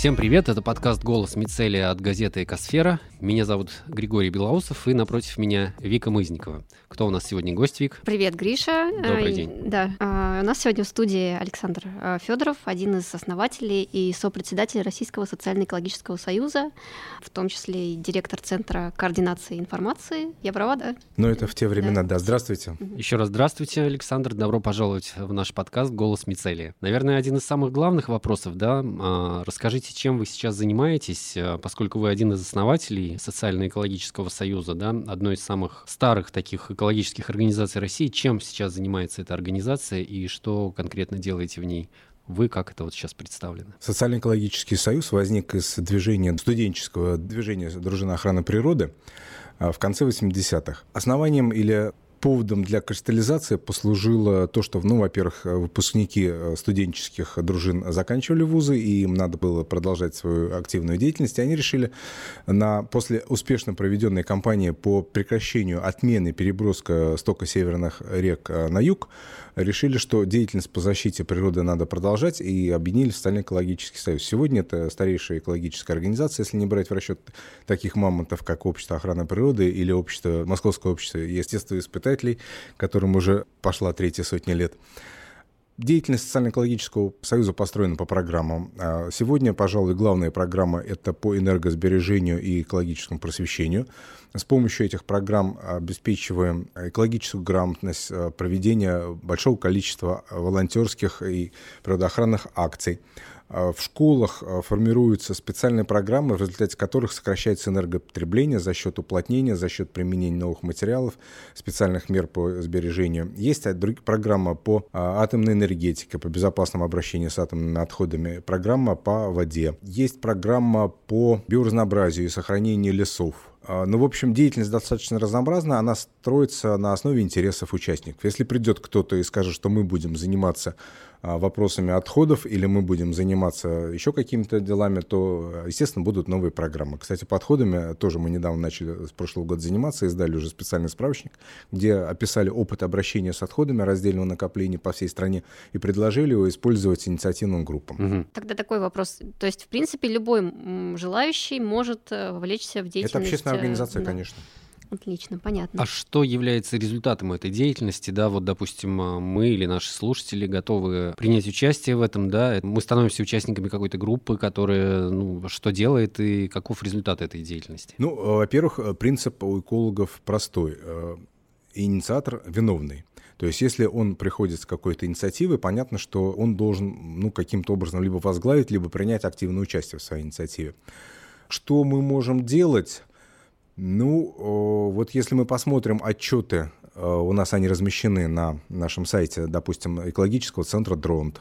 Всем привет, это подкаст «Голос Мицелия» от газеты «Экосфера». Меня зовут Григорий Белоусов, и напротив меня Вика Мызникова. Кто у нас сегодня гость, Вик? Привет, Гриша. Добрый день. Да, а, у нас сегодня в студии Александр а, Федоров, один из основателей и сопредседатель Российского социально-экологического союза, в том числе и директор Центра координации информации. Я права, да? Ну, это в те времена, да. да. Здравствуйте. Еще раз здравствуйте, Александр. Добро пожаловать в наш подкаст «Голос Мицелия». Наверное, один из самых главных вопросов, да, а, расскажите, расскажите, чем вы сейчас занимаетесь, э, поскольку вы один из основателей Социально-экологического союза, да, одной из самых старых таких экологических организаций России. Чем сейчас занимается эта организация и что конкретно делаете в ней? Вы как это вот сейчас представлено? Социально-экологический союз возник из движения, студенческого движения Дружина охраны природы э, в конце 80-х. Основанием или поводом для кристаллизации послужило то, что, ну, во-первых, выпускники э, студенческих дружин заканчивали вузы, и им надо было продолжать свою активную деятельность, и они решили на, после успешно проведенной кампании по прекращению отмены переброска стока северных рек э, на юг, решили, что деятельность по защите природы надо продолжать, и объединили Социальный экологический союз. Сегодня это старейшая экологическая организация, если не брать в расчет таких мамонтов, как Общество охраны природы или общество, Московское общество естествоиспытателей, которым уже пошла третья сотня лет. Деятельность Социально-экологического союза построена по программам. А сегодня, пожалуй, главная программа – это по энергосбережению и экологическому просвещению. С помощью этих программ обеспечиваем экологическую грамотность, э, проведение большого количества волонтерских и природоохранных акций. А в школах а, формируются специальные программы, в результате которых сокращается энергопотребление за счет уплотнения, за счет применения новых материалов, специальных мер по сбережению. Есть программа по а, атомной энергетике, по безопасному обращению с атомными отходами, программа по воде. Есть программа по биоразнообразию и сохранению лесов. Ну, в общем, деятельность достаточно разнообразна, она строится на основе интересов участников. Если придет кто-то и скажет, что мы будем заниматься а, вопросами отходов или мы будем заниматься еще какими-то делами, то, естественно, будут новые программы. Кстати, по отходами тоже мы недавно начали с прошлого года заниматься, издали уже специальный справочник, где описали опыт обращения с отходами раздельного накопления по всей стране и предложили его использовать инициативным группам. Угу. Тогда такой вопрос. То есть, в принципе, любой желающий может э, вовлечься в деятельность... Это общественная организация, да. конечно. Отлично, понятно. А что является результатом этой деятельности? Да, вот, допустим, а, мы или наши слушатели готовы принять участие в этом, да, мы становимся участниками какой-то группы, которая, ну, что делает и каков результат этой деятельности? Ну, во-первых, принцип у экологов простой. Э, инициатор виновный. То есть, если он приходит с какой-то инициативой, понятно, что он должен ну, каким-то образом либо возглавить, либо принять активное участие в своей инициативе. Что мы можем делать? Ну, вот если мы посмотрим отчеты, э, у нас они размещены на нашем сайте, допустим, экологического центра Дронт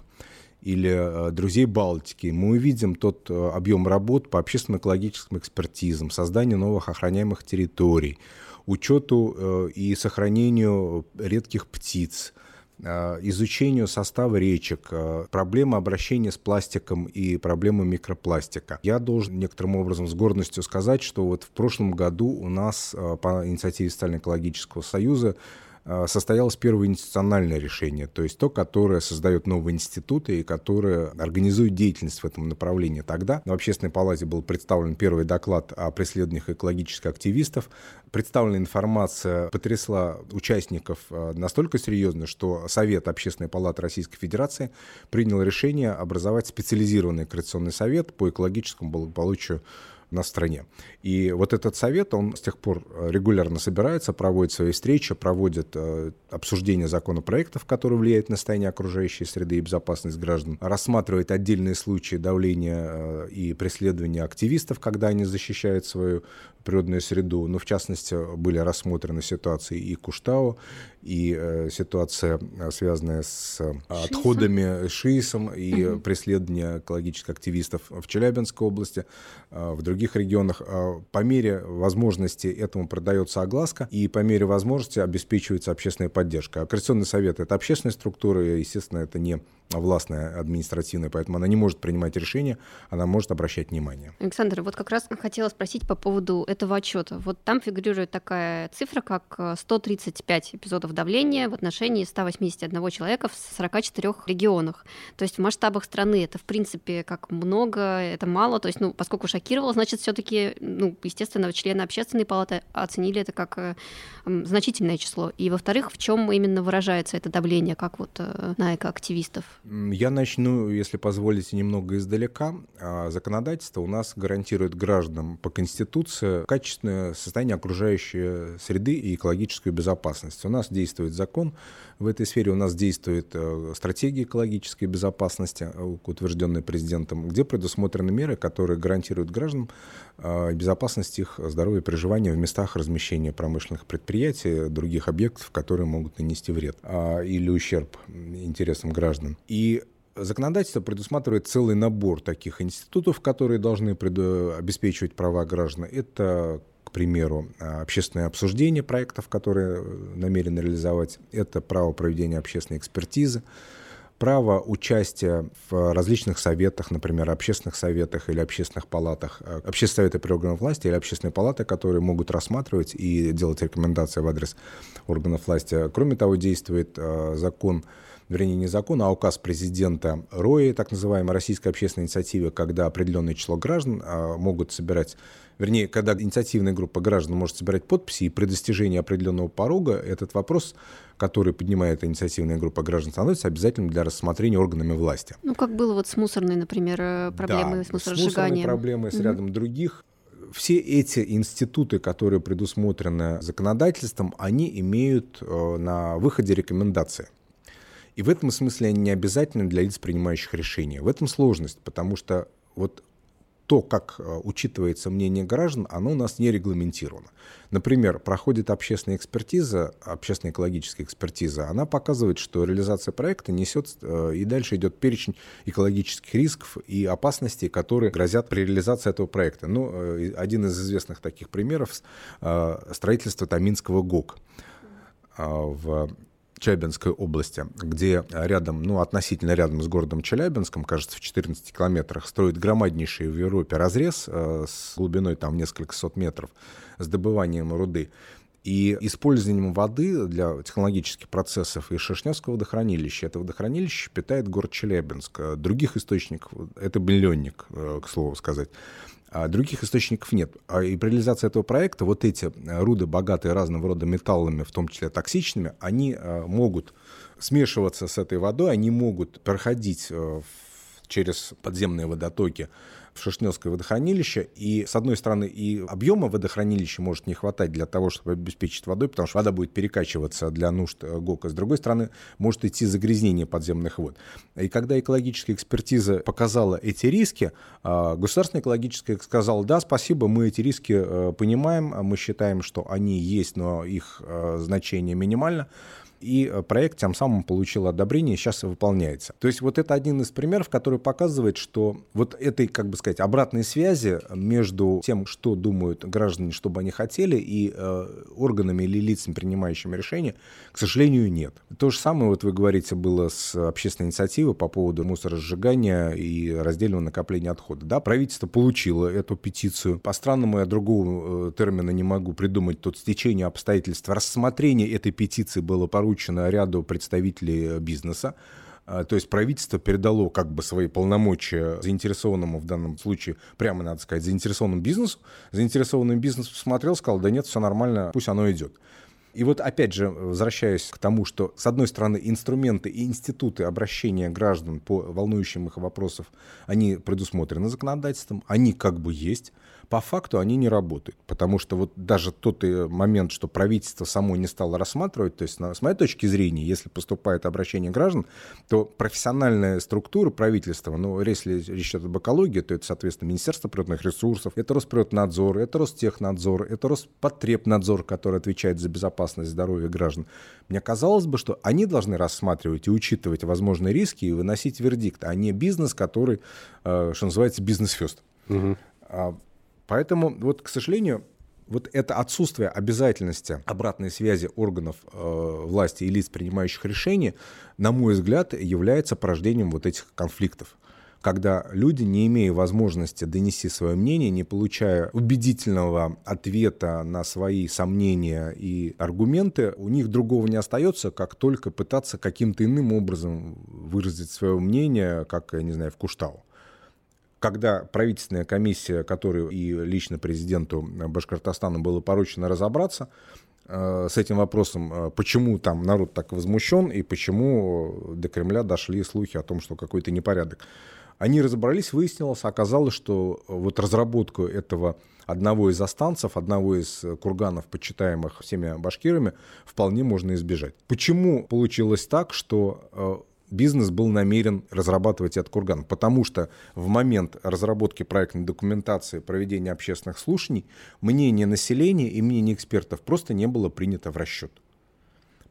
или э, «Друзей Балтики», мы увидим тот э, объем работ по общественно-экологическим экспертизам, созданию новых охраняемых территорий, учету и сохранению редких птиц – изучению состава речек, э, проблемы обращения с пластиком и проблемы микропластика. Я должен некоторым образом с гордостью сказать, что вот в прошлом году у нас э, по инициативе Социально-экологического союза Э, состоялось первое институциональное решение, то есть то, которое создает новые институты и которое организует деятельность в этом направлении. Тогда в Общественной палате был представлен первый доклад о преследованиях экологических активистов. Представленная информация потрясла участников э, настолько серьезно, что Совет Общественной палаты Российской Федерации принял решение образовать специализированный коррекционный совет по экологическому благополучию на стране. И вот этот совет, он с тех пор э, регулярно собирается, проводит свои встречи, проводит э, обсуждение законопроектов, которые влияют на состояние окружающей среды и безопасность граждан, рассматривает отдельные случаи давления э, и преследования активистов, когда они защищают свою природную среду. Ну, в частности, были рассмотрены ситуации и Куштау, и э, ситуация, э, связанная с э, отходами ШИСом и угу. преследование экологических активистов в Челябинской области, э, в других регионах. Э, по мере возможности этому продается огласка, и по мере возможности обеспечивается общественная поддержка. А Коррекционный совет — это общественная структура, и, естественно, это не властная, административная, поэтому она не может принимать решения, она может обращать внимание. Александр, вот как раз хотела спросить по поводу этого отчета. Вот там фигурирует такая цифра, как 135 эпизодов давления в отношении 181 человека в 44 регионах. То есть в масштабах страны это, в принципе, как много, это мало. То есть, ну, поскольку шокировало, значит, все таки ну, естественно, члены общественной палаты оценили это как э, значительное число. И, во-вторых, в чем именно выражается это давление, как вот э, на экоактивистов? Я начну, если позволите, немного издалека. А, законодательство у нас гарантирует гражданам по Конституции качественное состояние окружающей среды и экологическую безопасность. У нас действует закон в этой сфере, у нас действует э, стратегия экологической безопасности, э, утвержденная президентом, где предусмотрены меры, которые гарантируют гражданам а, безопасность их здоровья и проживания в местах размещения промышленных предприятий, других объектов, которые могут нанести вред а, или ущерб интересам граждан. И законодательство предусматривает целый набор таких институтов, которые должны обеспечивать права граждан. Это к примеру, общественное обсуждение проектов, которые намерены реализовать, это право проведения общественной экспертизы, право участия в различных советах, например, общественных советах или общественных палатах, э, общественные советы при органах власти или общественные палаты, которые могут рассматривать и делать рекомендации в адрес органов власти. Кроме того, действует э, закон вернее, не закон, а указ президента РОИ, так называемой Российской общественной инициативы, когда определенное число граждан э, могут собирать вернее, когда инициативная группа граждан может собирать подписи, и при достижении определенного порога этот вопрос, который поднимает инициативная группа граждан, становится обязательным для рассмотрения органами власти. Ну, как было вот с мусорной, например, э, проблемой да, с мусоросжиганием. С проблемой, с рядом других все эти институты, которые предусмотрены законодательством, они имеют э, на выходе рекомендации. И в этом смысле они не обязательны для лиц, принимающих решения. В этом сложность, потому что вот то, как э, учитывается мнение граждан, оно у нас не регламентировано. Например, проходит общественная экспертиза, общественная экологическая экспертиза, она показывает, что реализация проекта несет э, и дальше идет перечень экологических рисков и опасностей, которые грозят при реализации этого проекта. Ну, э, один из известных таких примеров — строительство Таминского ГОК в Челябинской области, где рядом, ну, относительно рядом с городом Челябинском, кажется, в 14 километрах, строит громаднейший в Европе разрез э, с глубиной там несколько сот метров, с добыванием руды. И использованием воды для технологических процессов из Шишневского водохранилища. Это водохранилище питает город Челябинск. Других источников, это миллионник, э, к слову сказать, других источников нет. А и при реализации этого проекта вот эти э, руды, богатые разного рода металлами, в том числе токсичными, они э, могут смешиваться с этой водой, они могут проходить э, через подземные водотоки Шишневское водохранилище, и, с одной стороны, и объема водохранилища может не хватать для того, чтобы обеспечить водой, потому что вода будет перекачиваться для нужд э, ГОКа. С другой стороны, может идти загрязнение подземных вод. И когда экологическая экспертиза показала эти риски, а, государственная экологическая сказала, да, спасибо, мы эти риски э, понимаем, мы считаем, что они есть, но их э, значение минимально и э, проект тем самым получил одобрение и сейчас выполняется. То есть вот это один из примеров, который показывает, что вот этой, как бы сказать, обратной связи между тем, что думают граждане, что бы они хотели, и э, органами или лицами, принимающими решения, к сожалению, нет. То же самое, вот вы говорите, было с общественной инициативой по поводу мусоросжигания и раздельного накопления отхода. Да, правительство получило эту петицию. По странному я другого э, термина не могу придумать. Тут стечение обстоятельств рассмотрение этой петиции было поручено поручено ряду представителей бизнеса. А, то есть правительство передало как бы свои полномочия заинтересованному в данном случае, прямо надо сказать, заинтересованному бизнесу. Заинтересованный бизнес посмотрел, сказал, да нет, все нормально, пусть оно идет. И вот опять же, возвращаясь к тому, что, с одной стороны, инструменты и институты обращения граждан по волнующим их вопросам, они предусмотрены законодательством, они как бы есть по факту они не работают. Потому что вот даже тот э, момент, что правительство само не стало рассматривать, то есть с моей точки зрения, если поступает обращение граждан, то профессиональная структура правительства, ну, если речь идет об экологии, то это, соответственно, Министерство природных ресурсов, это Росприроднадзор, это Ростехнадзор, это Роспотребнадзор, который отвечает за безопасность здоровья граждан. Мне казалось бы, что они должны рассматривать и учитывать возможные риски и выносить вердикт, а не бизнес, который, э, что называется, бизнес-фест. Угу. Поэтому, вот, к сожалению, вот это отсутствие обязательности обратной связи органов э, власти и лиц, принимающих решения, на мой взгляд, является порождением вот этих конфликтов. Когда люди, не имея возможности донести свое мнение, не получая убедительного ответа на свои сомнения и аргументы, у них другого не остается, как только пытаться каким-то иным образом выразить свое мнение, как, я не знаю, в Куштау когда правительственная комиссия, которую и лично президенту Башкортостана было поручено разобраться, э, с этим вопросом, э, почему там народ так возмущен и почему до Кремля дошли слухи о том, что какой-то непорядок. Они разобрались, выяснилось, оказалось, что вот разработку этого одного из останцев, одного из курганов, почитаемых всеми башкирами, вполне можно избежать. Почему получилось так, что э, бизнес был намерен разрабатывать этот курган, потому что в момент разработки проектной документации, проведения общественных слушаний, мнение населения и мнение экспертов просто не было принято в расчет.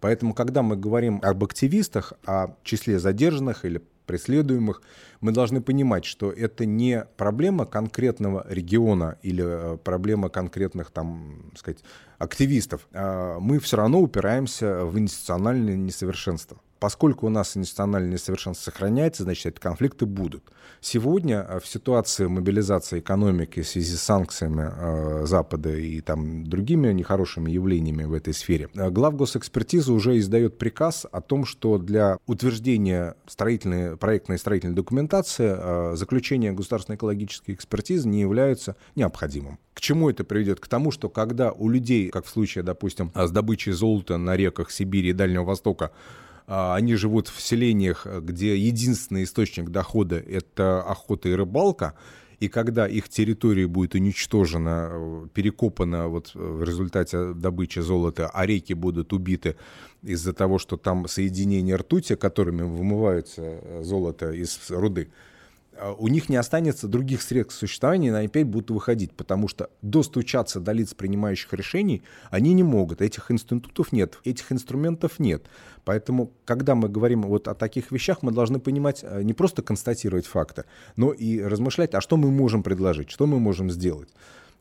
Поэтому, когда мы говорим об активистах, о числе задержанных или преследуемых, мы должны понимать, что это не проблема конкретного региона или э, проблема конкретных там, сказать, активистов. А мы все равно упираемся в институциональное несовершенство. Поскольку у нас институциональное несовершенство сохраняется, значит, эти конфликты будут. Сегодня э, в ситуации мобилизации экономики в связи с санкциями э, Запада и там другими нехорошими явлениями в этой сфере, главгосэкспертиза уже издает приказ о том, что для утверждения строительной, проектной строительной документации э, заключение государственной экологической экспертизы не является необходимым. К чему это приведет? К тому, что когда у людей, как в случае, допустим, с добычей золота на реках Сибири и Дальнего Востока, а, они живут в селениях, где единственный источник дохода – это охота и рыбалка, и когда их территория будет уничтожена, перекопана вот в результате добычи золота, а реки будут убиты из-за того, что там соединения ртути, которыми вымывается золото из руды, а, у них не останется других средств существования, и они опять будут выходить, потому что достучаться до лиц, принимающих решений, они не могут. Этих институтов нет, этих инструментов нет. Поэтому, когда мы говорим вот о таких вещах, мы должны понимать, э, не просто констатировать факты, но и размышлять, а что мы можем предложить, что мы можем сделать.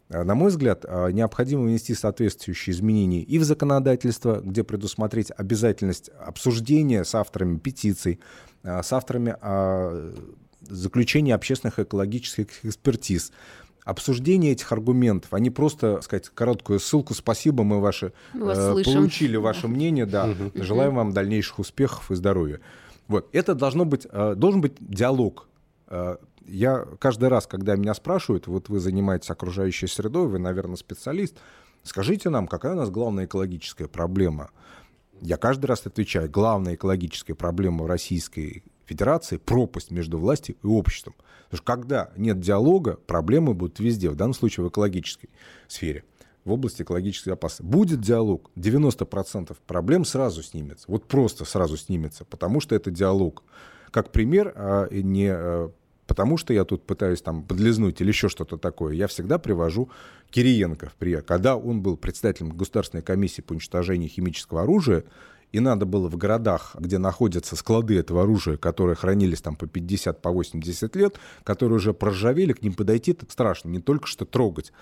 А, на мой взгляд, а, необходимо внести соответствующие изменения и в законодательство, где предусмотреть обязательность обсуждения с авторами петиций, с авторами заключение общественных экологических экспертиз, обсуждение этих аргументов, они просто, сказать, короткую ссылку, спасибо, мы ваши, э, получили ваше мнение, да, желаем вам дальнейших успехов и здоровья. Вот, это должно быть, э, должен быть диалог. Э, я каждый раз, когда меня спрашивают, вот вы занимаетесь окружающей средой, вы, наверное, специалист, скажите нам, какая у нас главная экологическая проблема? Я каждый раз отвечаю, главная экологическая проблема в российской Федерации пропасть между властью и обществом. Потому что когда нет диалога, проблемы будут везде, в данном случае в экологической сфере, в области экологической опасности. Будет диалог, 90% проблем сразу снимется. Вот просто сразу снимется, потому что это диалог. Как пример, а не а, потому что я тут пытаюсь там подлизнуть или еще что-то такое, я всегда привожу Кириенко в пример. Когда он был председателем Государственной комиссии по уничтожению химического оружия, и надо было в городах, где находятся склады этого оружия, которые хранились там по 50, по 80 лет, которые уже проржавели, к ним подойти это страшно, не только что трогать.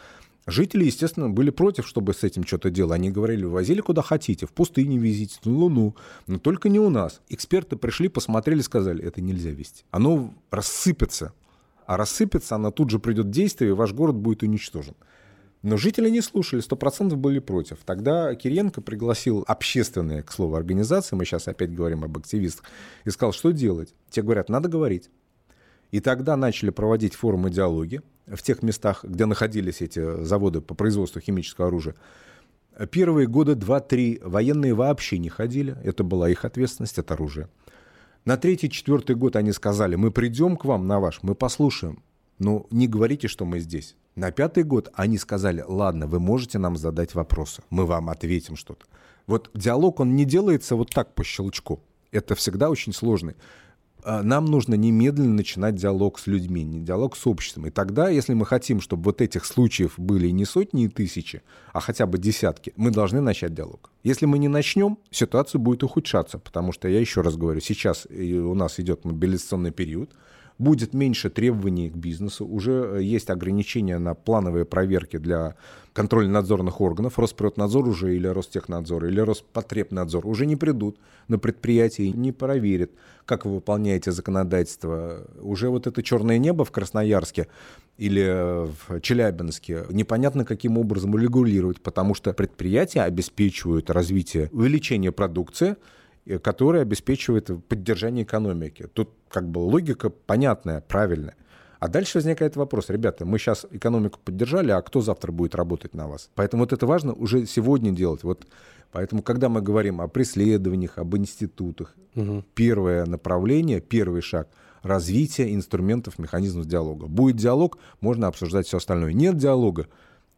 Жители, естественно, были против, чтобы с этим что-то делать. Они говорили, возили куда хотите, в пустыне везите, на Луну, но только не у нас. Эксперты пришли, посмотрели, сказали, это нельзя вести. Оно рассыпется. А рассыпется, она тут же придет в действие, и ваш город будет уничтожен. Но жители не слушали, 100% были против. Тогда Кириенко пригласил общественные, к слову, организации, мы сейчас опять говорим об активистах, и сказал, что делать. Те говорят, надо говорить. И тогда начали проводить форумы диалоги в тех местах, где находились эти заводы по производству химического оружия. Первые года 2-3 военные вообще не ходили, это была их ответственность, это оружие. На третий-четвертый год они сказали, мы придем к вам на ваш, мы послушаем, но не говорите, что мы здесь. На пятый год они сказали, ладно, вы можете нам задать вопросы, мы вам ответим что-то. Вот диалог, он не делается вот так по щелчку. Это всегда очень сложный. А, нам нужно немедленно начинать диалог с людьми, не диалог с обществом. И тогда, если мы хотим, чтобы вот этих случаев были не сотни и тысячи, а хотя бы десятки, мы должны начать диалог. Если мы не начнем, ситуация будет ухудшаться, потому что, я еще раз говорю, сейчас у нас идет мобилизационный период, будет меньше требований к бизнесу, уже есть ограничения на плановые проверки для контрольно-надзорных органов, Росприроднадзор уже или Ростехнадзор, или Роспотребнадзор уже не придут на предприятие и не проверят, как вы выполняете законодательство. Уже вот это черное небо в Красноярске или в Челябинске непонятно каким образом регулировать, потому что предприятия обеспечивают развитие, увеличение продукции, которая обеспечивает поддержание экономики. Тут как бы логика понятная, правильная. А дальше возникает вопрос, ребята, мы сейчас экономику поддержали, а кто завтра будет работать на вас? Поэтому вот это важно уже сегодня делать. Вот поэтому, когда мы говорим о преследованиях, об институтах, угу. первое направление, первый шаг – развитие инструментов, механизмов диалога. Будет диалог, можно обсуждать все остальное. Нет диалога,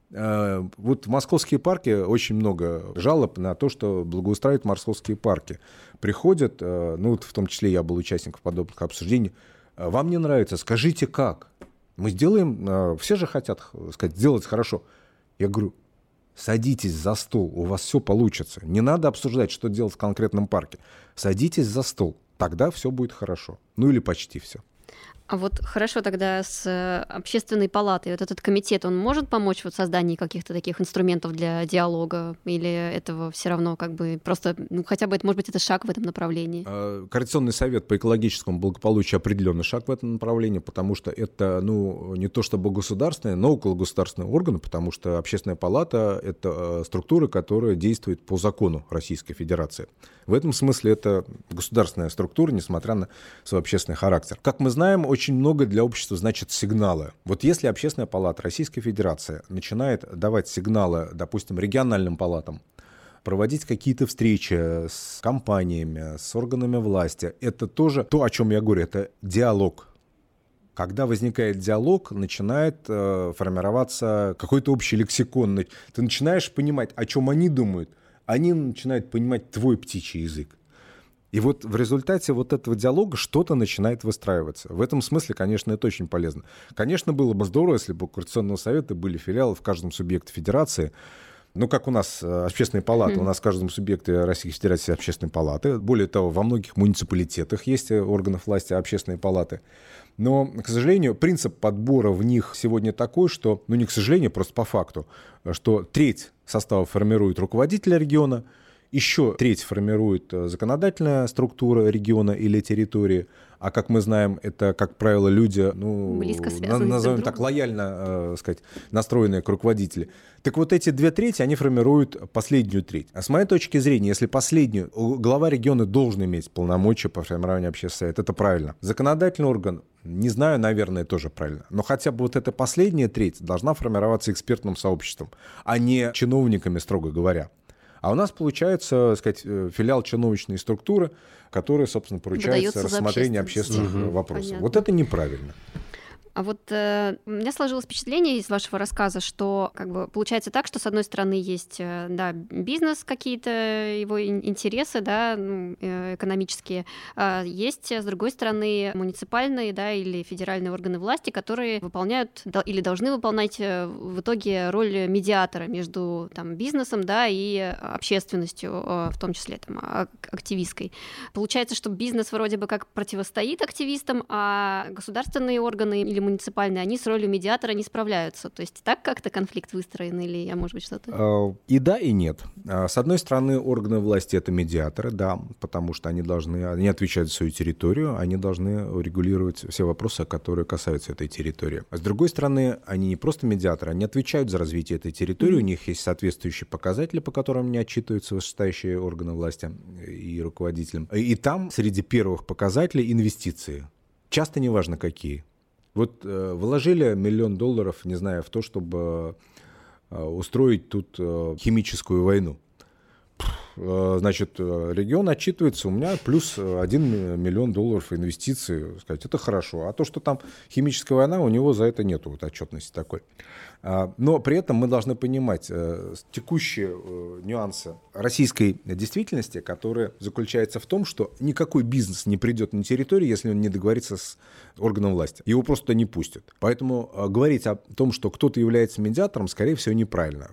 вот в московские парки очень много жалоб на то, что благоустраивают московские парки. Приходят, э, ну вот в том числе я был участником подобных обсуждений, а вам не нравится, скажите как. Мы сделаем, все же хотят сказать, сделать хорошо. Я говорю, садитесь за стол, у вас все получится. Не надо обсуждать, что делать в конкретном парке. Садитесь за стол, тогда все будет хорошо. Ну или почти все. А вот хорошо тогда с общественной палатой. Вот этот комитет, он может помочь в создании каких-то таких инструментов для диалога? Или этого все равно как бы просто, ну хотя бы, это, может быть, это шаг в этом направлении? А, Координационный совет по экологическому благополучию определенный шаг в этом направлении, потому что это, ну, не то чтобы государственный, но около государственный орган, потому что общественная палата — это э, структура, которая действует по закону Российской Федерации. В этом смысле это государственная структура, несмотря на свой общественный характер. Как мы знаем, очень много для общества значит сигналы. Вот если Общественная палата Российской Федерации начинает давать сигналы, допустим, региональным палатам, проводить какие-то встречи с компаниями, с органами власти, это тоже то, о чем я говорю, это диалог. Когда возникает диалог, начинает э, формироваться какой-то общий лексикон. Ты начинаешь понимать, о чем они думают, они начинают понимать твой птичий язык. И вот в результате вот этого диалога что-то начинает выстраиваться. В этом смысле, конечно, это очень полезно. Конечно, было бы здорово, если бы у Координационного совета были филиалы в каждом субъекте федерации. Ну, как у нас э, общественные палаты, у нас в каждом субъекте Российской Федерации общественные палаты. Более того, во многих муниципалитетах есть э, органов власти общественные палаты. Но, к сожалению, принцип подбора в них сегодня такой, что, ну не к сожалению, просто по факту, что треть состава формирует руководитель региона, еще треть формирует э, законодательная структура региона или территории, а как мы знаем, это, как правило, люди, ну, Близко назовем так, лояльно, э, сказать, настроенные к руководителю. Так вот эти две трети, они формируют последнюю треть. А с моей точки зрения, если последнюю, глава региона должен иметь полномочия по формированию общественного совета, это правильно. Законодательный орган, не знаю, наверное, тоже правильно. Но хотя бы вот эта последняя треть должна формироваться экспертным сообществом, а не чиновниками, строго говоря. А у нас получается, сказать, э, филиал чиновничной структуры, которая, собственно, поручается рассмотрение общественных угу. вопросов. Понятно. Вот это неправильно. А вот э, у меня сложилось впечатление из вашего рассказа, что как бы получается так, что с одной стороны есть э, да, бизнес, какие-то его интересы, да, ну, э, экономические, а есть с другой стороны муниципальные, да, или федеральные органы власти, которые выполняют или должны выполнять э, в итоге роль медиатора между там бизнесом, да, и общественностью, э, в том числе там активистской. Получается, что бизнес вроде бы как противостоит активистам, а государственные органы или муниципальные, они с ролью медиатора не справляются. То есть так как-то конфликт выстроен или я, может быть, что-то? А, и да, и нет. А, с одной стороны, органы власти — это медиаторы, да, потому что они должны, они отвечают за свою территорию, они должны регулировать все вопросы, которые касаются этой территории. А с другой стороны, они не просто медиаторы, они отвечают за развитие этой территории, у них есть соответствующие показатели, по которым они отчитываются вышестоящие органы власти и руководителям. И там среди первых показателей инвестиции. Часто неважно какие. Вот э, вложили миллион долларов, не знаю, в то, чтобы э, устроить тут э, химическую войну. Э, значит, э, регион отчитывается, у меня плюс 1 миллион долларов инвестиций, сказать, это хорошо. А то, что там химическая война, у него за это нету вот отчетности такой. А, но при этом мы должны понимать э, текущие э, нюансы российской действительности, которая заключается в том, что никакой бизнес не придет на территорию, если он не договорится с органом власти. Его просто не пустят. Поэтому э, говорить о том, что кто-то является медиатором, скорее всего, неправильно.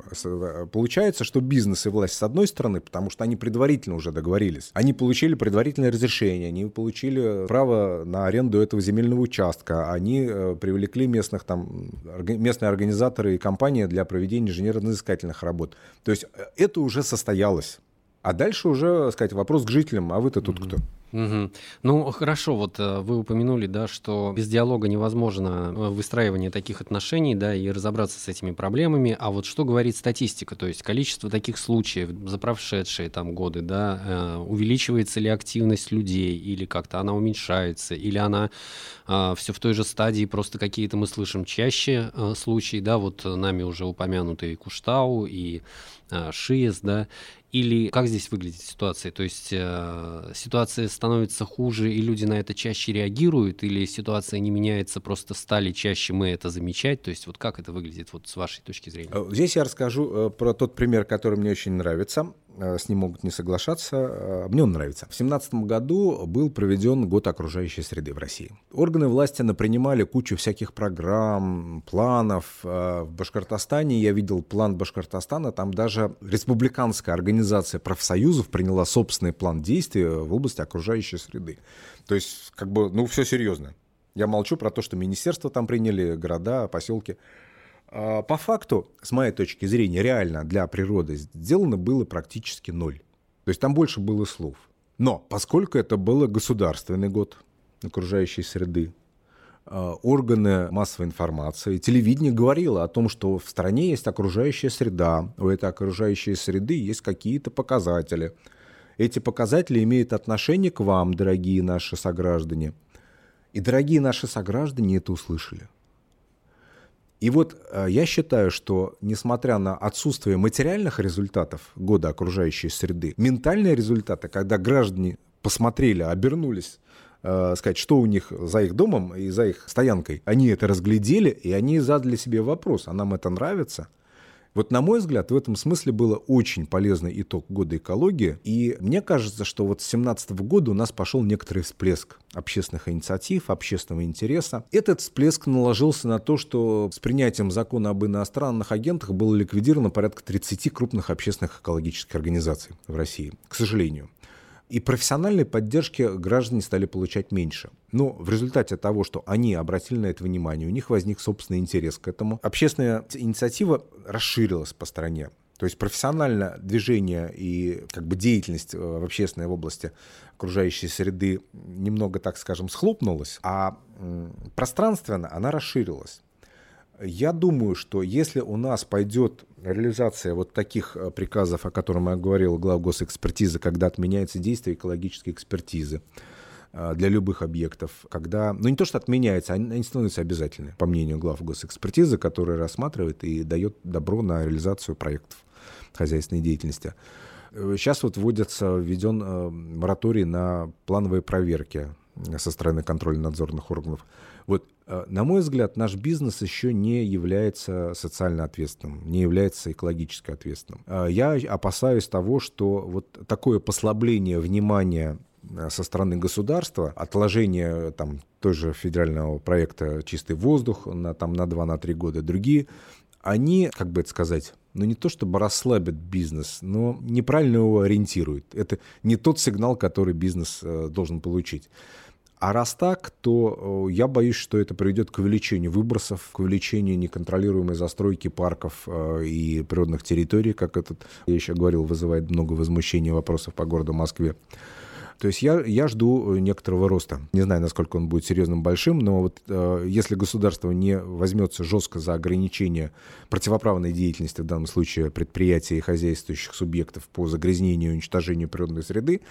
Получается, что бизнес и власть с одной стороны, потому что они предварительно уже договорились. Они получили предварительное разрешение, они получили право на аренду этого земельного участка, они э, привлекли местных там, местные организаторы и компании для проведения инженерно-изыскательных работ. То есть э, это уже состоялось. А дальше уже, сказать, вопрос к жителям, а вы-то тут mm-hmm. кто? Угу. Ну, хорошо, вот э, вы упомянули, да, что без диалога невозможно э, выстраивание таких отношений, да, и разобраться с этими проблемами. А вот что говорит статистика? То есть количество таких случаев за прошедшие там годы, да, э, увеличивается ли активность людей, или как-то она уменьшается, или она все в той же стадии, просто какие-то мы слышим чаще случаи, да, вот нами уже упомянутые Куштау и ШИЕС, да, или как здесь выглядит ситуация? То есть э, ситуация становится хуже, и люди на это чаще реагируют, или ситуация не меняется, просто стали чаще мы это замечать? То есть вот как это выглядит вот с вашей точки зрения? Э, здесь я расскажу э, про тот пример, который мне очень нравится. Э, с ним могут не соглашаться. Э, мне он нравится. В 2017 году был проведен год окружающей среды в России. Органы власти напринимали кучу всяких программ, планов. Э, в Башкортостане я видел план Башкортостана, там даже республиканская организация профсоюзов приняла собственный план действий в области окружающей среды. То есть, как бы, ну, все серьезно. Я молчу про то, что министерства там приняли, города, поселки. А, по факту, с моей точки зрения, реально для природы сделано было практически ноль. То есть там больше было слов. Но поскольку это был государственный год окружающей среды, а, органы массовой информации, телевидение говорило о том, что в стране есть окружающая среда, у этой окружающей среды есть какие-то показатели. Эти показатели имеют отношение к вам, дорогие наши сограждане. И дорогие наши сограждане это услышали. И вот э, я считаю, что несмотря на отсутствие материальных результатов года окружающей среды, ментальные результаты, когда граждане посмотрели, обернулись, э, сказать, что у них за их домом и за их стоянкой, они это разглядели, и они задали себе вопрос, а нам это нравится – вот, на мой взгляд, в этом смысле было очень полезный итог года экологии. И мне кажется, что вот с 2017 года у нас пошел некоторый всплеск общественных инициатив, общественного интереса. Этот всплеск наложился на то, что с принятием закона об иностранных агентах было ликвидировано порядка 30 крупных общественных экологических организаций в России, к сожалению. И профессиональной поддержки граждане стали получать меньше. Но в результате того, что они обратили на это внимание, у них возник собственный интерес к этому. Общественная инициатива расширилась по стране. То есть профессиональное движение и как бы деятельность э, в общественной области окружающей среды немного, так скажем, схлопнулась, а пространственно она расширилась. Я думаю, что если у нас пойдет реализация вот таких э, приказов, о которых я говорил, глав госэкспертизы, когда отменяется действие экологической экспертизы э, для любых объектов, когда, ну не то, что отменяется, они, становятся обязательны, по мнению глав госэкспертизы, который рассматривает и дает добро на реализацию проектов хозяйственной деятельности. Сейчас вот вводится, введен э, мораторий на плановые проверки со стороны контрольно-надзорных органов. Вот, э, на мой взгляд, наш бизнес еще не является социально ответственным, не является экологически ответственным. Э, я опасаюсь того, что вот такое послабление внимания э, со стороны государства, отложение там, той же федерального проекта «Чистый воздух» на, там, на 2-3 года, другие, они, как бы это сказать, ну не то чтобы расслабят бизнес, но неправильно его ориентируют. Это не тот сигнал, который бизнес э, должен получить. А раз так, то э, я боюсь, что это приведет к увеличению выбросов, к увеличению неконтролируемой застройки парков э, и природных территорий, как этот, я еще говорил, вызывает много возмущений и вопросов по городу Москве. То есть я, я жду некоторого роста. Не знаю, насколько он будет серьезным, большим, но вот э, если государство не возьмется жестко за ограничение противоправной деятельности, в данном случае предприятий и хозяйствующих субъектов по загрязнению и уничтожению природной среды,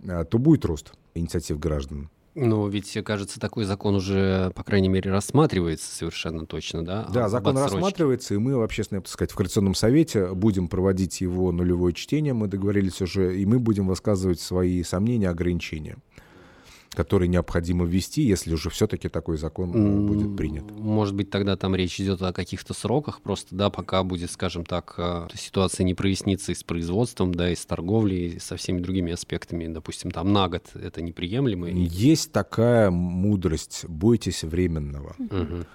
э, то будет рост инициатив граждан. Но ведь, кажется, такой закон уже, по крайней мере, рассматривается совершенно точно, да? Да, закон рассматривается, и мы в общественном, так сказать, в Координационном совете будем проводить его нулевое чтение, мы договорились уже, и мы будем высказывать свои сомнения, ограничения который необходимо ввести, если уже все-таки такой закон mm, будет принят. Может быть, тогда там речь идет о каких-то сроках, просто, да, пока будет, скажем так, э, ситуация не прояснится и с производством, да, и с торговлей, и со всеми другими аспектами, допустим, там на год это неприемлемо. Есть такая мудрость, бойтесь временного. Mm-hmm.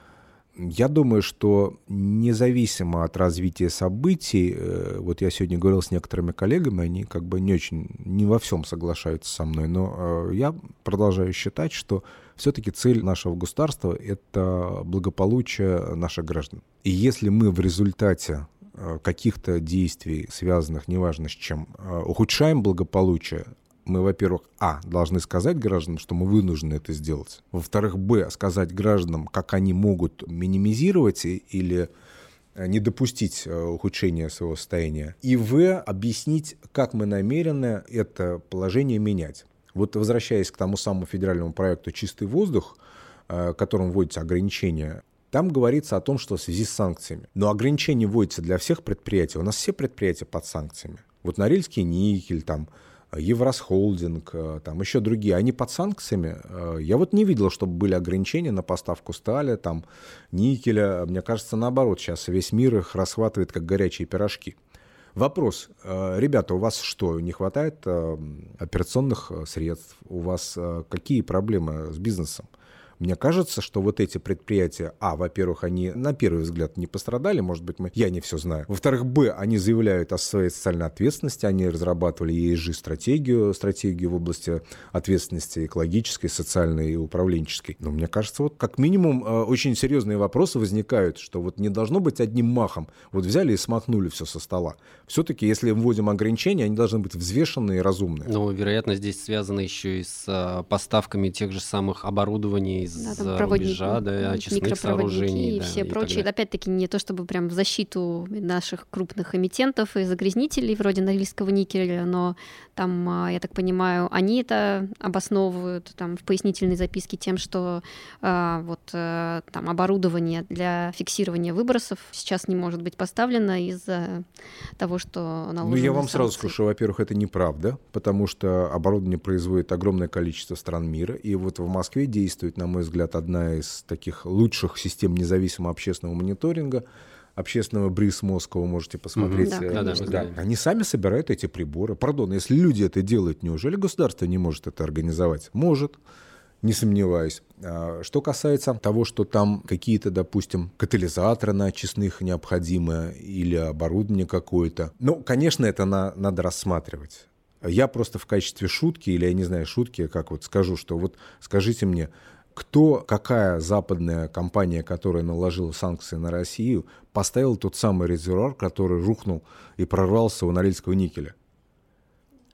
Я думаю, что независимо от развития событий, э, вот я сегодня говорил с некоторыми коллегами, они как бы не очень, не во всем соглашаются со мной, но э, я продолжаю считать, что все-таки цель нашего государства — это благополучие наших граждан. И если мы в результате э, каких-то действий, связанных, неважно с чем, ухудшаем благополучие, мы, во-первых, а, должны сказать гражданам, что мы вынуждены это сделать. Во-вторых, б, сказать гражданам, как они могут минимизировать или э, не допустить э, ухудшения своего состояния. И в, объяснить, как мы намерены это положение менять. Вот возвращаясь к тому самому федеральному проекту «Чистый воздух», э, которым вводятся ограничения, там говорится о том, что в связи с санкциями. Но ограничения вводятся для всех предприятий. У нас все предприятия под санкциями. Вот Норильский никель, там, Евросхолдинг, э, там еще другие, они под санкциями. Э, я вот не видел, чтобы были ограничения на поставку стали, там, никеля. Мне кажется, наоборот, сейчас весь мир их расхватывает как горячие пирожки. Вопрос. Э, ребята, у вас что, не хватает операционных средств? У вас какие проблемы с бизнесом? Мне кажется, что вот эти предприятия, а, во-первых, они на первый взгляд не пострадали, может быть, мы, я не все знаю. Во-вторых, б, они заявляют о своей социальной ответственности, они разрабатывали ESG-стратегию, стратегию в области ответственности экологической, социальной и управленческой. Но мне кажется, вот как минимум э, очень серьезные вопросы возникают, что вот не должно быть одним махом. Вот взяли и смахнули все со стола. Все-таки, если вводим ограничения, они должны быть взвешенные и разумные. Ну, вероятно, здесь связано еще и с э, поставками тех же самых оборудований из-за да, рубежа, да, очистных сооружений. И да, все и прочие. Опять-таки, не то чтобы прям в защиту наших крупных эмитентов и загрязнителей, вроде Норильского никеля, но там, а, я так понимаю, они это обосновывают там в пояснительной записке тем, что э, вот э, там оборудование для фиксирования выбросов сейчас не может быть поставлено из-за того, что наложены Ну, я вам санкции. сразу скажу, что, во-первых, это неправда, потому что оборудование производит огромное количество стран мира, и вот в Москве действует, на мой взгляд, одна из таких лучших систем независимого общественного мониторинга – общественного Бриз Москва, можете посмотреть. Mm-hmm. Да, да, да. Они сами собирают эти приборы. Пардон, если люди это делают, неужели государство не может это организовать? Может не сомневаюсь. А, что касается того, что там какие-то, допустим, катализаторы на очистных необходимы или оборудование какое-то, ну, конечно, это на, надо рассматривать. Я просто в качестве шутки, или я не знаю, шутки, как вот скажу, что вот скажите мне, кто, какая западная компания, которая наложила санкции на Россию, поставила тот самый резервуар, который рухнул и прорвался у Норильского никеля.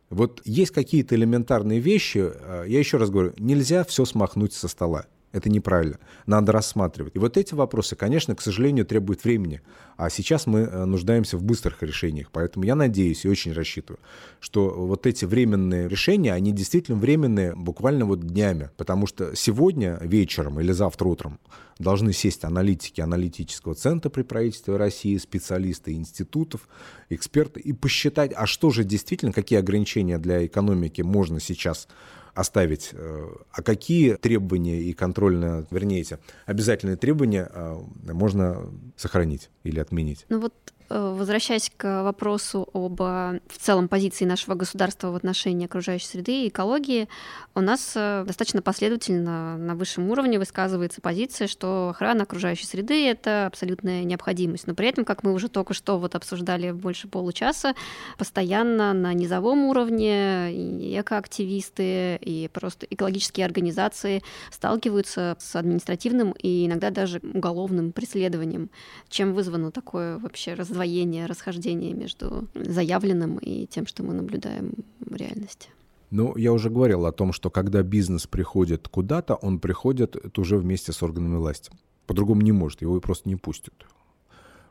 Вот есть какие-то элементарные вещи, э, я еще раз говорю, нельзя все смахнуть со стола. Это неправильно. Надо рассматривать. И вот эти вопросы, конечно, к сожалению, требуют времени. А сейчас мы э, нуждаемся в быстрых решениях. Поэтому я надеюсь и очень рассчитываю, что вот эти временные решения, они действительно временные буквально вот днями. Потому что сегодня вечером или завтра утром должны сесть аналитики аналитического центра при правительстве России, специалисты институтов, эксперты и посчитать, а что же действительно, какие ограничения для экономики можно сейчас оставить, э, а какие требования и контрольные, вернее, эти обязательные требования э, можно сохранить или отменить? Ну вот возвращаясь к вопросу об э, в целом позиции нашего государства в отношении окружающей среды и экологии, у нас э, достаточно последовательно на высшем уровне высказывается позиция, что охрана окружающей среды — это абсолютная необходимость. Но при этом, как мы уже только что вот обсуждали больше получаса, постоянно на низовом уровне и экоактивисты, и просто экологические организации сталкиваются с административным и иногда даже уголовным преследованием. Чем вызвано такое вообще раздражение раздвоение, расхождение между заявленным и тем, что мы наблюдаем в реальности. Ну, я уже говорил о том, что когда бизнес приходит куда-то, он приходит уже вместе с органами власти. По-другому не может, его просто не пустят.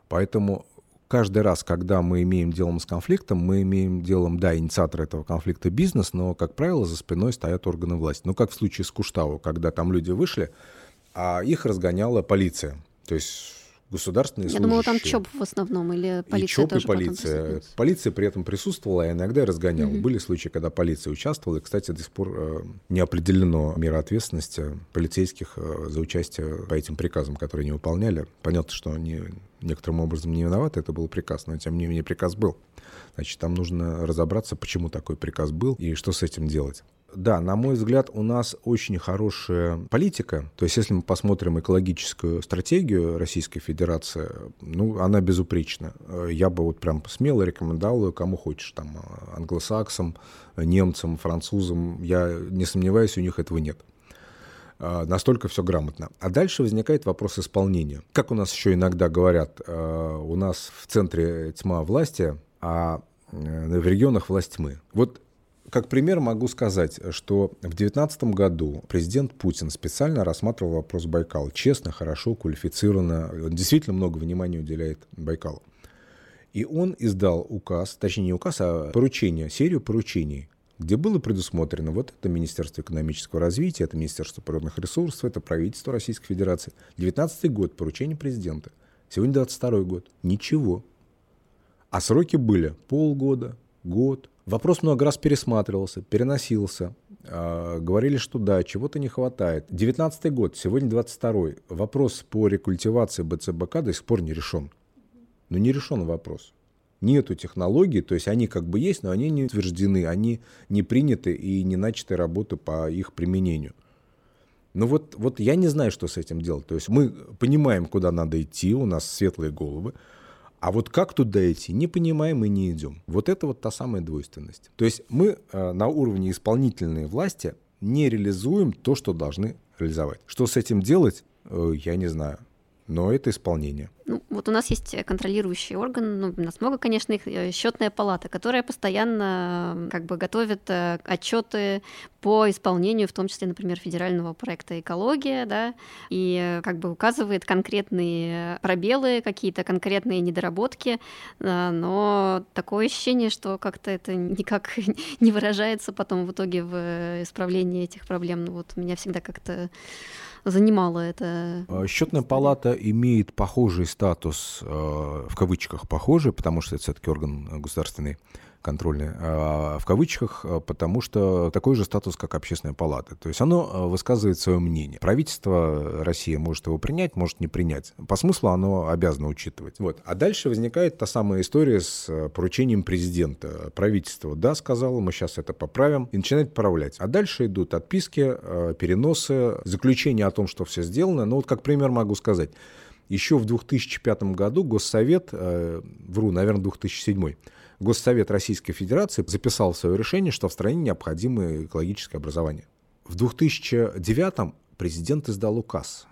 Поэтому каждый раз, когда мы имеем дело с конфликтом, мы имеем делом, да, инициатор этого конфликта бизнес, но, как правило, за спиной стоят органы власти. Ну, как в случае с Куштау, когда там люди вышли, а их разгоняла полиция. То есть государственные Я служащие. думала, там ЧОП в основном, или полиция и ЧОП, и полиция. Полиция при этом присутствовала, а иногда разгоняла. Угу. Были случаи, когда полиция участвовала, и, кстати, до сих пор э, не определено мера ответственности полицейских э, за участие по этим приказам, которые не выполняли. Понятно, что они некоторым образом не виноваты, это был приказ, но тем не менее приказ был. Значит, там нужно разобраться, почему такой приказ был и что с этим делать. Да, на мой взгляд, у нас очень хорошая политика. То есть, если мы посмотрим экологическую стратегию Российской Федерации, ну, она безупречна. Я бы вот прям смело рекомендовал ее кому хочешь, там, англосаксам, немцам, французам. Я не сомневаюсь, у них этого нет. А, настолько все грамотно. А дальше возникает вопрос исполнения. Как у нас еще иногда говорят, а, у нас в центре тьма власти, а э, в регионах власть тьмы. Вот как пример могу сказать, что в 2019 году президент Путин специально рассматривал вопрос Байкала. Честно, хорошо, квалифицированно. Он действительно много внимания уделяет Байкалу. И он издал указ, точнее не указ, а поручение, серию поручений где было предусмотрено вот это Министерство экономического развития, это Министерство природных ресурсов, это правительство Российской Федерации. 19 год, поручение президента. Сегодня 22 год. Ничего. А сроки были полгода, год. Вопрос много раз пересматривался, переносился. Э, говорили, что да, чего-то не хватает. 19 год, сегодня 22 Вопрос по рекультивации БЦБК до сих пор не решен. Но не решен вопрос нету технологий, то есть они как бы есть, но они не утверждены, они не приняты и не начаты работы по их применению. Но вот, вот я не знаю, что с этим делать. То есть мы понимаем, куда надо идти, у нас светлые головы, а вот как туда идти, не понимаем и не идем. Вот это вот та самая двойственность. То есть мы э, на уровне исполнительной власти не реализуем то, что должны реализовать. Что с этим делать, э, я не знаю но это исполнение. Ну, вот у нас есть контролирующий орган, ну, у нас много, конечно, их, э, счетная палата, которая постоянно как бы готовит э, отчеты по исполнению, в том числе, например, федерального проекта «Экология», да, и э, как бы указывает конкретные пробелы, какие-то конкретные недоработки, но такое ощущение, что как-то это никак не выражается потом в итоге в исправлении этих проблем. Ну, вот меня всегда как-то занимало это? А, счетная палата имеет похожий статус, э, в кавычках похожий, потому что это все-таки орган государственный контрольное, а, в кавычках, а, потому что такой же статус, как общественная палата. То есть оно а, высказывает свое мнение. Правительство России может его принять, может не принять. По смыслу оно обязано учитывать. Вот. А дальше возникает та самая история с поручением президента. Правительство, да, сказало, мы сейчас это поправим, и начинает поправлять. А дальше идут отписки, переносы, заключение о том, что все сделано. Ну вот как пример могу сказать. Еще в 2005 году Госсовет, э, вру, наверное, 2007, Госсовет Российской Федерации записал в свое решение, что в стране необходимо экологическое образование. В 2009 президент издал указ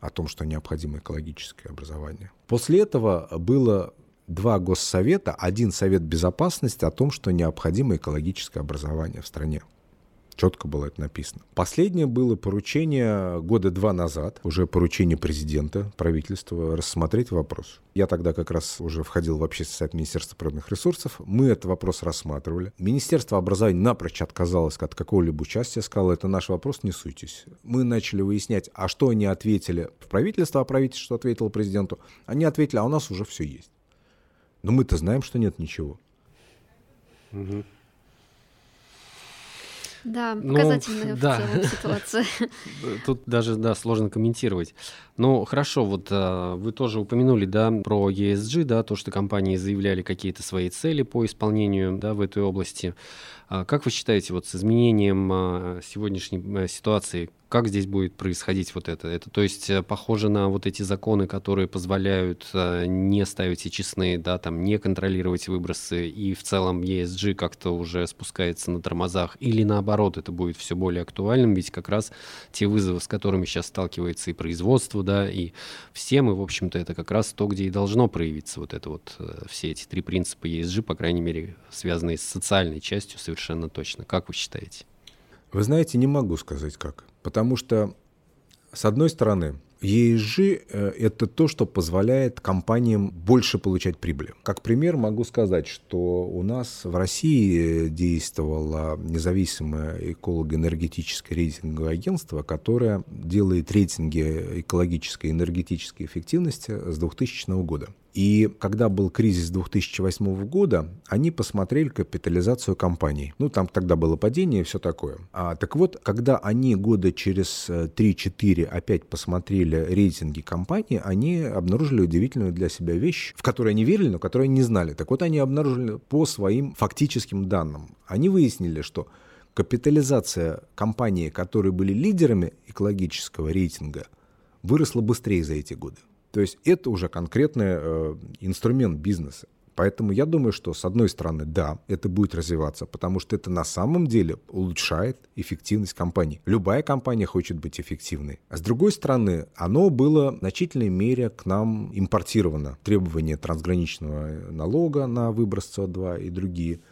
о том, что необходимо экологическое образование. После этого было два госсовета, один совет безопасности о том, что необходимо экологическое образование в стране. Четко было это написано. Последнее было поручение года два назад, уже поручение президента, правительства, рассмотреть вопрос. Я тогда как раз уже входил в общественный совет Министерства природных ресурсов. Мы этот вопрос рассматривали. Министерство образования напрочь отказалось от какого-либо участия, сказало, это наш вопрос, не суйтесь. Мы начали выяснять, а что они ответили в правительство, а правительство ответило президенту. Они ответили, а у нас уже все есть. Но мы-то знаем, что нет ничего. Угу. Да, ну, показательная ну, да. в целом ситуация. Тут даже, да, сложно комментировать. Ну, хорошо, вот а, вы тоже упомянули, да, про ESG, да, то, что компании заявляли какие-то свои цели по исполнению, да, в этой области. А как вы считаете, вот с изменением а, сегодняшней э, ситуации, как здесь будет происходить вот это? Это, то есть, э, похоже на вот эти законы, которые позволяют э, не ставить честные, да, там, не контролировать выбросы, и в целом ESG как-то уже спускается на тормозах, или наоборот, это будет все более актуальным, ведь как раз те вызовы, с которыми сейчас сталкивается и производство, да, и все мы, в общем-то, это как раз то, где и должно проявиться вот это вот, все эти три принципа ESG, по крайней мере, связанные с социальной частью совершенно совершенно точно. Как вы считаете? Вы знаете, не могу сказать как. Потому что, с одной стороны, ESG э, – это то, что позволяет компаниям больше получать прибыли. Как пример могу сказать, что у нас в России действовало независимое эколого-энергетическое рейтинговое агентство, которое делает рейтинги экологической и энергетической эффективности с 2000 года. И когда был кризис 2008 года, они посмотрели капитализацию компаний. Ну, там тогда было падение и все такое. А, так вот, когда они года через 3-4 э, опять посмотрели рейтинги компаний, они обнаружили удивительную для себя вещь, в которой они верили, но которую не знали. Так вот, они обнаружили по своим фактическим данным. Они выяснили, что капитализация компаний, которые были лидерами экологического рейтинга, выросла быстрее за эти годы. То есть это уже конкретный э, инструмент бизнеса. Поэтому я думаю, что с одной стороны, да, это будет развиваться, потому что это на самом деле улучшает эффективность компании. Любая компания хочет быть эффективной. А с другой стороны, оно было в значительной мере к нам импортировано. Требования трансграничного налога на выброс СО2 и другие –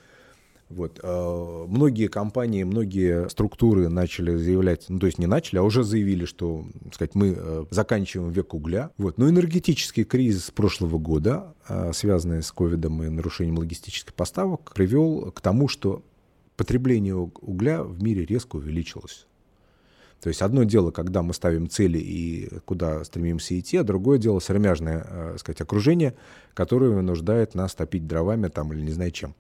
вот. А, многие компании, многие структуры начали заявлять, ну то есть не начали, а уже заявили, что сказать, мы э, заканчиваем век угля. Вот. Но энергетический кризис прошлого года, а, связанный с ковидом и нарушением логистических поставок, привел к тому, что потребление угля в мире резко увеличилось. То есть одно дело, когда мы ставим цели и куда стремимся идти, а другое дело сыромяжное, э, сказать, окружение, которое вынуждает нас топить дровами там или не знаю чем.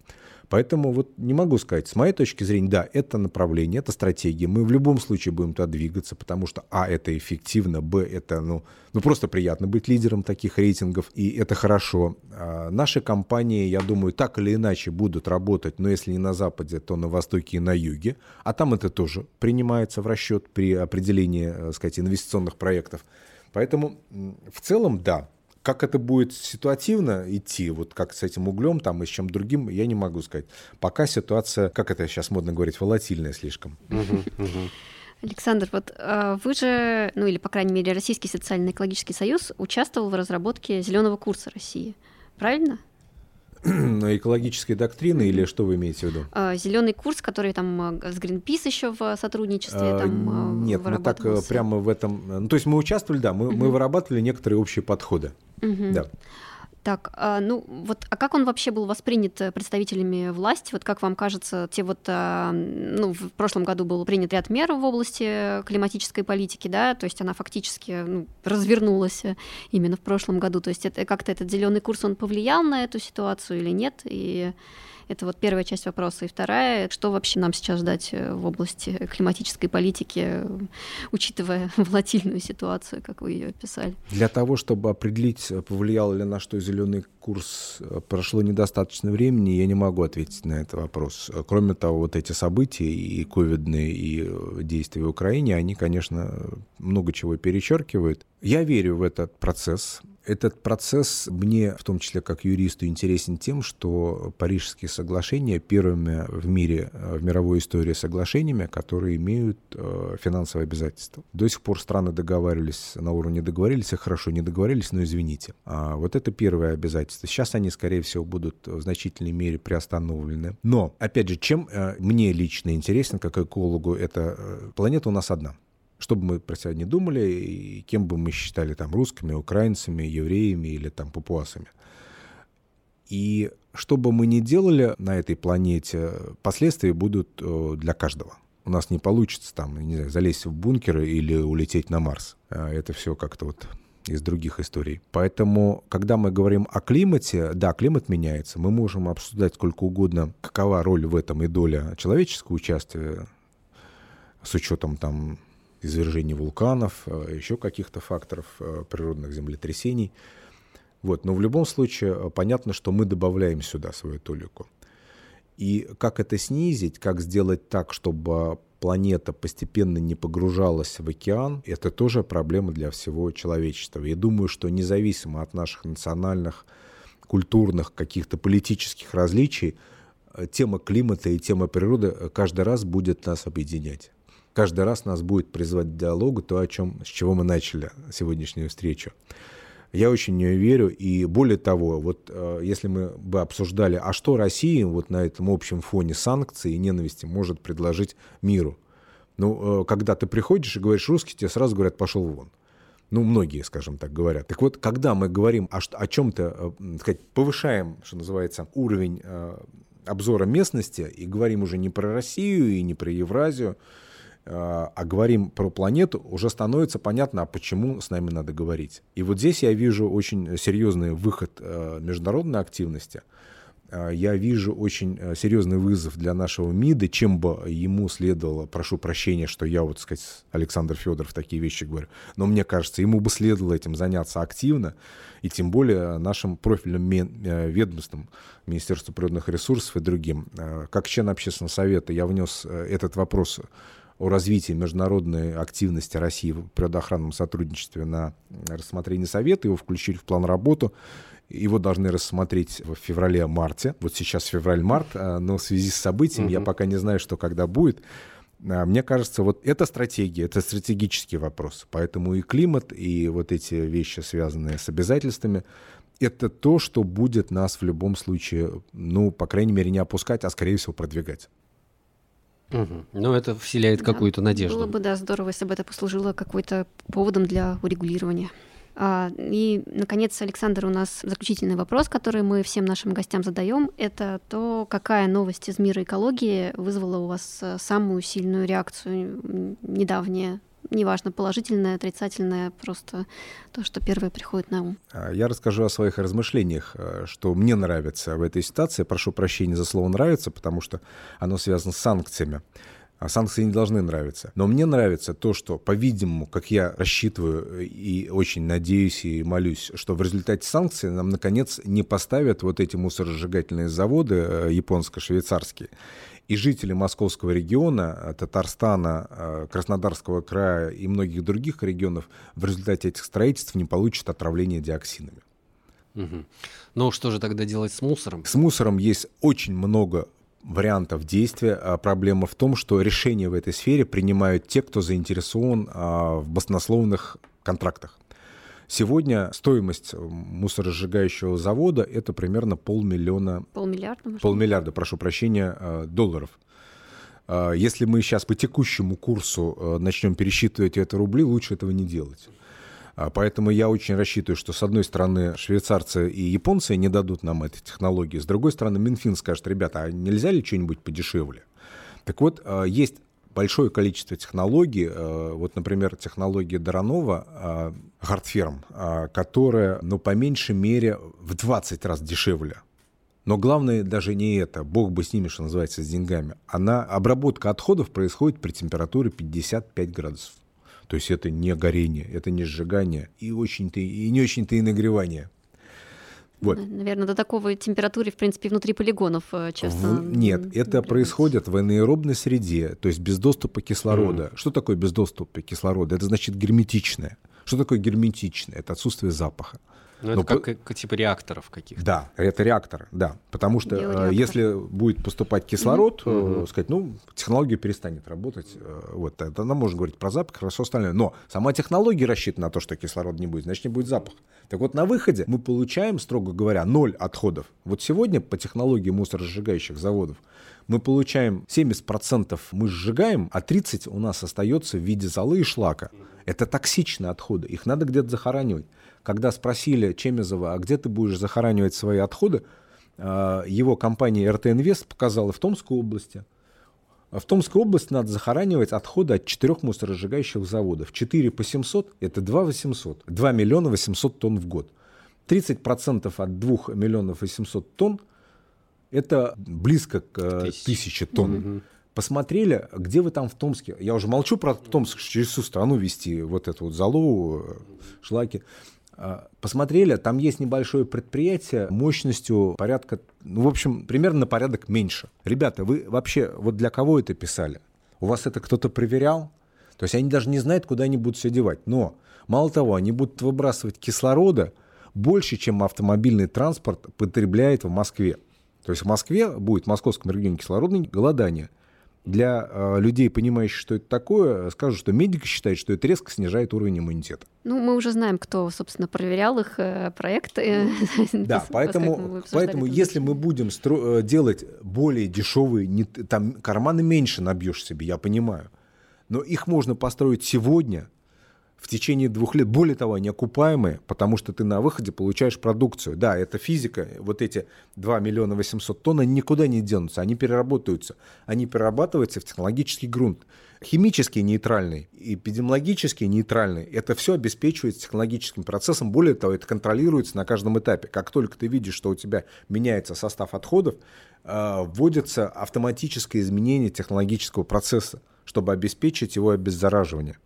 Поэтому вот не могу сказать, с моей точки зрения, да, это направление, это стратегия. Мы в любом случае будем туда двигаться, потому что, а, это эффективно, б, это, ну, ну просто приятно быть лидером таких рейтингов, и это хорошо. А наши компании, я думаю, так или иначе будут работать, но если не на Западе, то на Востоке и на Юге, а там это тоже принимается в расчет при определении, так э, сказать, инвестиционных проектов. Поэтому в целом, да, как это будет ситуативно идти, вот как с этим углем там и с чем другим, я не могу сказать. Пока ситуация, как это сейчас модно говорить, волатильная слишком. Александр, вот э, вы же, ну или, по крайней мере, Российский социально-экологический союз участвовал в разработке зеленого курса России. Правильно? экологической доктрины или что вы имеете в виду? А, Зеленый курс, который там э, с Greenpeace еще в сотрудничестве а, там э, Нет, мы так э, прямо в этом... Ну, то есть мы участвовали, да, мы, мы вырабатывали некоторые общие подходы. Угу. Да. Так, а, ну вот, а как он вообще был воспринят э, представителями власти? Вот как вам кажется, те вот, а, ну, в прошлом году был принят ряд мер в области климатической политики, да, то есть она фактически ну, развернулась э, именно в прошлом году. То есть это как-то этот зеленый курс он повлиял на эту ситуацию или нет? И это вот первая часть вопроса. И вторая, что вообще нам сейчас ждать э, в области климатической политики, учитывая волатильную ситуацию, как вы ее описали? Для того, чтобы определить, повлиял ли на что зеленый курс, э, прошло недостаточно времени, я не могу ответить на этот вопрос. Кроме того, вот эти события и ковидные, и э, действия в Украине, они, конечно, много чего перечеркивают. Я верю в этот процесс. Этот процесс мне, в том числе как юристу, интересен тем, что Парижские соглашения первыми в мире, э, в мировой истории соглашениями, которые имеют финансовые обязательства. До сих пор страны договаривались на уровне договорились, хорошо не договорились, но извините. А вот это первое обязательство. Сейчас они, скорее всего, будут в значительной мере приостановлены. Но, опять же, чем э, мне лично интересен, как экологу, эта планета у нас одна что бы мы про себя не думали, и кем бы мы считали там русскими, украинцами, евреями или там папуасами. И что бы мы ни делали на этой планете, последствия будут э, для каждого. У нас не получится там, не знаю, залезть в бункеры или улететь на Марс. Это все как-то вот из других историй. Поэтому, когда мы говорим о климате, да, климат меняется. Мы можем обсуждать сколько угодно, какова роль в этом и доля человеческого участия с учетом там извержений вулканов, э, еще каких-то факторов э, природных землетрясений. Вот. Но в любом случае э, понятно, что мы добавляем сюда свою толику. И как это снизить, как сделать так, чтобы планета постепенно не погружалась в океан, это тоже проблема для всего человечества. Я думаю, что независимо от наших национальных, культурных, каких-то политических различий, тема климата и тема природы каждый раз будет нас объединять каждый раз нас будет призывать к диалогу то, о чем, с чего мы начали сегодняшнюю встречу. Я очень в нее верю, и более того, вот э, если мы бы обсуждали, а что Россия вот на этом общем фоне санкций и ненависти может предложить миру? Ну, э, когда ты приходишь и говоришь русский, тебе сразу говорят, пошел вон. Ну, многие, скажем так, говорят. Так вот, когда мы говорим о, о чем-то, э, сказать, повышаем, что называется, уровень обзора местности и говорим уже не про Россию и не про Евразию, а, а говорим про планету, уже становится понятно, а почему с нами надо говорить. И вот здесь я вижу очень серьезный выход э, международной активности. э, я вижу очень э, серьезный вызов для нашего МИДа, чем бы ему следовало, прошу прощения, что я вот, сказать, Александр Федоров такие вещи говорю, но мне кажется, ему бы следовало этим заняться активно, и тем более нашим профильным ведомством, Министерству природных ресурсов и другим. Как член общественного совета я внес этот вопрос о развитии международной активности России в природоохранном сотрудничестве на рассмотрение Совета. Его включили в план работы. Его должны рассмотреть в феврале-марте. Вот сейчас февраль-март, а, но в связи с событием угу. я пока не знаю, что когда будет. А, мне кажется, вот это стратегия, это стратегический вопрос. Поэтому и климат, и вот эти вещи, связанные с обязательствами, это то, что будет нас в любом случае, ну, по крайней мере, не опускать, а, скорее всего, продвигать. Угу. Ну, это вселяет да, какую-то надежду. Было бы, да, здорово, если бы это послужило какой-то поводом для урегулирования. А, и, наконец, Александр, у нас заключительный вопрос, который мы всем нашим гостям задаем, это то, какая новость из мира экологии вызвала у вас э, самую сильную реакцию недавняя неважно, положительное, отрицательное, просто то, что первое приходит на ум. А, я расскажу о своих размышлениях, э, что мне нравится в этой ситуации. Прошу прощения за слово «нравится», потому что оно связано с санкциями. А санкции не должны нравиться. Но мне нравится то, что, по-видимому, как я рассчитываю и очень надеюсь и молюсь, что в результате санкций нам, наконец, не поставят вот эти мусоросжигательные заводы э, японско-швейцарские. И жители московского региона, э, Татарстана, э, Краснодарского края и многих других регионов в результате этих строительств не получат отравление диоксинами. Угу. Ну что же тогда делать с мусором? С мусором есть очень много вариантов действия. А проблема в том, что решения в этой сфере принимают те, кто заинтересован а, в баснословных контрактах. Сегодня стоимость мусоросжигающего завода это примерно полмиллиона... Полмиллиарда? Может? Полмиллиарда, прошу прощения, а, долларов. Если мы сейчас по текущему курсу начнем пересчитывать это рубли, лучше этого не делать. А, поэтому я очень рассчитываю, что с одной стороны швейцарцы и японцы не дадут нам этой технологии, с другой стороны Минфин скажет, ребята, а нельзя ли что-нибудь подешевле? Так вот, есть большое количество технологий, а, вот, например, технология Доронова, Хартферм, которая, ну, по меньшей мере, в 20 раз дешевле. Но главное даже не это, бог бы с ними, что называется, с деньгами. Она, обработка отходов происходит при температуре 55 градусов. То есть это не горение, это не сжигание и, очень-то, и не очень-то и нагревание. Вот. Наверное, до такой температуры, в принципе, внутри полигонов э, часто. В... Нет, это происходит в анаэробной среде, то есть без доступа кислорода. Mm. Что такое без доступа кислорода? Это значит герметичное. Что такое герметичное? Это отсутствие запаха. Ну, это как, как типа реакторов каких-то. Да, это реакторы, да. Потому что э, если будет поступать кислород, mm-hmm. э, сказать, ну, технология перестанет работать. Э, вот, тогда можно говорить про запах, про все остальное. Но сама технология рассчитана на то, что кислород не будет, значит, не будет запах. Так вот, на выходе мы получаем, строго говоря, ноль отходов. Вот сегодня по технологии мусоросжигающих заводов мы получаем 70% мы сжигаем, а 30% у нас остается в виде золы и шлака. Это токсичные отходы, их надо где-то захоранивать когда спросили Чемезова, а где ты будешь захоранивать свои отходы, а, его компания РТ Инвест показала в Томской области. В Томской области надо захоранивать отходы от четырех мусоросжигающих заводов. 4 по 700 – это 2 800. 2 миллиона 800 тонн в год. 30% от 2 миллионов 800 тонн – это близко к э, тысяче тонн. Угу. Посмотрели, где вы там в Томске. Я уже молчу про Томск, через всю страну вести вот эту вот залу, э, шлаки. А, посмотрели, там есть небольшое предприятие мощностью порядка, ну, в общем, примерно на порядок меньше. Ребята, вы вообще вот для кого это писали? У вас это кто-то проверял? То есть они даже не знают, куда они будут все девать. Но, мало того, они будут выбрасывать кислорода больше, чем автомобильный транспорт потребляет в Москве. То есть в Москве будет в московском регионе кислородное голодание – для э, людей, понимающих, что это такое, скажу, что медики считают, что это резко снижает уровень иммунитета. Ну, мы уже знаем, кто, собственно, проверял их э, проекты. Да, поэтому, поэтому если мы будем э, делать более дешевые, не, там карманы меньше набьешь себе, я понимаю, но их можно построить сегодня в течение двух лет. Более того, они окупаемые, потому что ты на выходе получаешь продукцию. Да, это физика. Вот эти 2 миллиона 800 тонн, они никуда не денутся, они переработаются. Они перерабатываются в технологический грунт. Химически нейтральный, эпидемиологически нейтральный. Это все обеспечивается технологическим процессом. Более того, это контролируется на каждом этапе. Как только ты видишь, что у тебя меняется состав отходов, э, вводится автоматическое изменение технологического процесса, чтобы обеспечить его обеззараживание.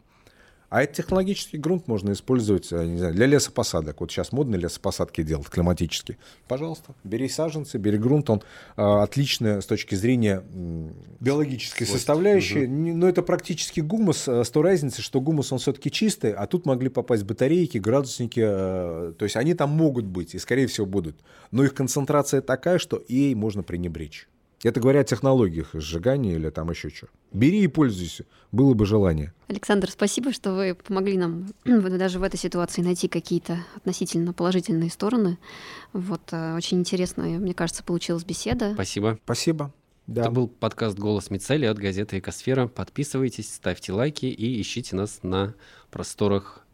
А этот технологический грунт можно использовать э, не знаю, для лесопосадок. Вот сейчас модно лесопосадки делать климатические. Пожалуйста, бери саженцы, бери грунт. Он э, отличный с точки зрения э, биологической Свойств. составляющей. Угу. Но это практически гумус. Э, с той разницей, что гумус он все-таки чистый, а тут могли попасть батарейки, градусники. Э, то есть они там могут быть и, скорее всего, будут. Но их концентрация такая, что ей можно пренебречь. Это говоря о технологиях сжигания или там еще что. Бери и пользуйся, было бы желание. Александр, спасибо, что вы помогли нам даже в этой ситуации найти какие-то относительно положительные стороны. Вот э, очень интересно, мне кажется, получилась беседа. Спасибо. Спасибо. Да. Это был подкаст «Голос Мицели» от газеты «Экосфера». Подписывайтесь, ставьте лайки и ищите нас на просторах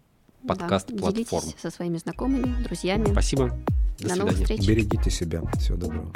подкаст-платформ. Да, со своими знакомыми, друзьями. Спасибо. До, До новых встреч. Берегите себя. Всего доброго.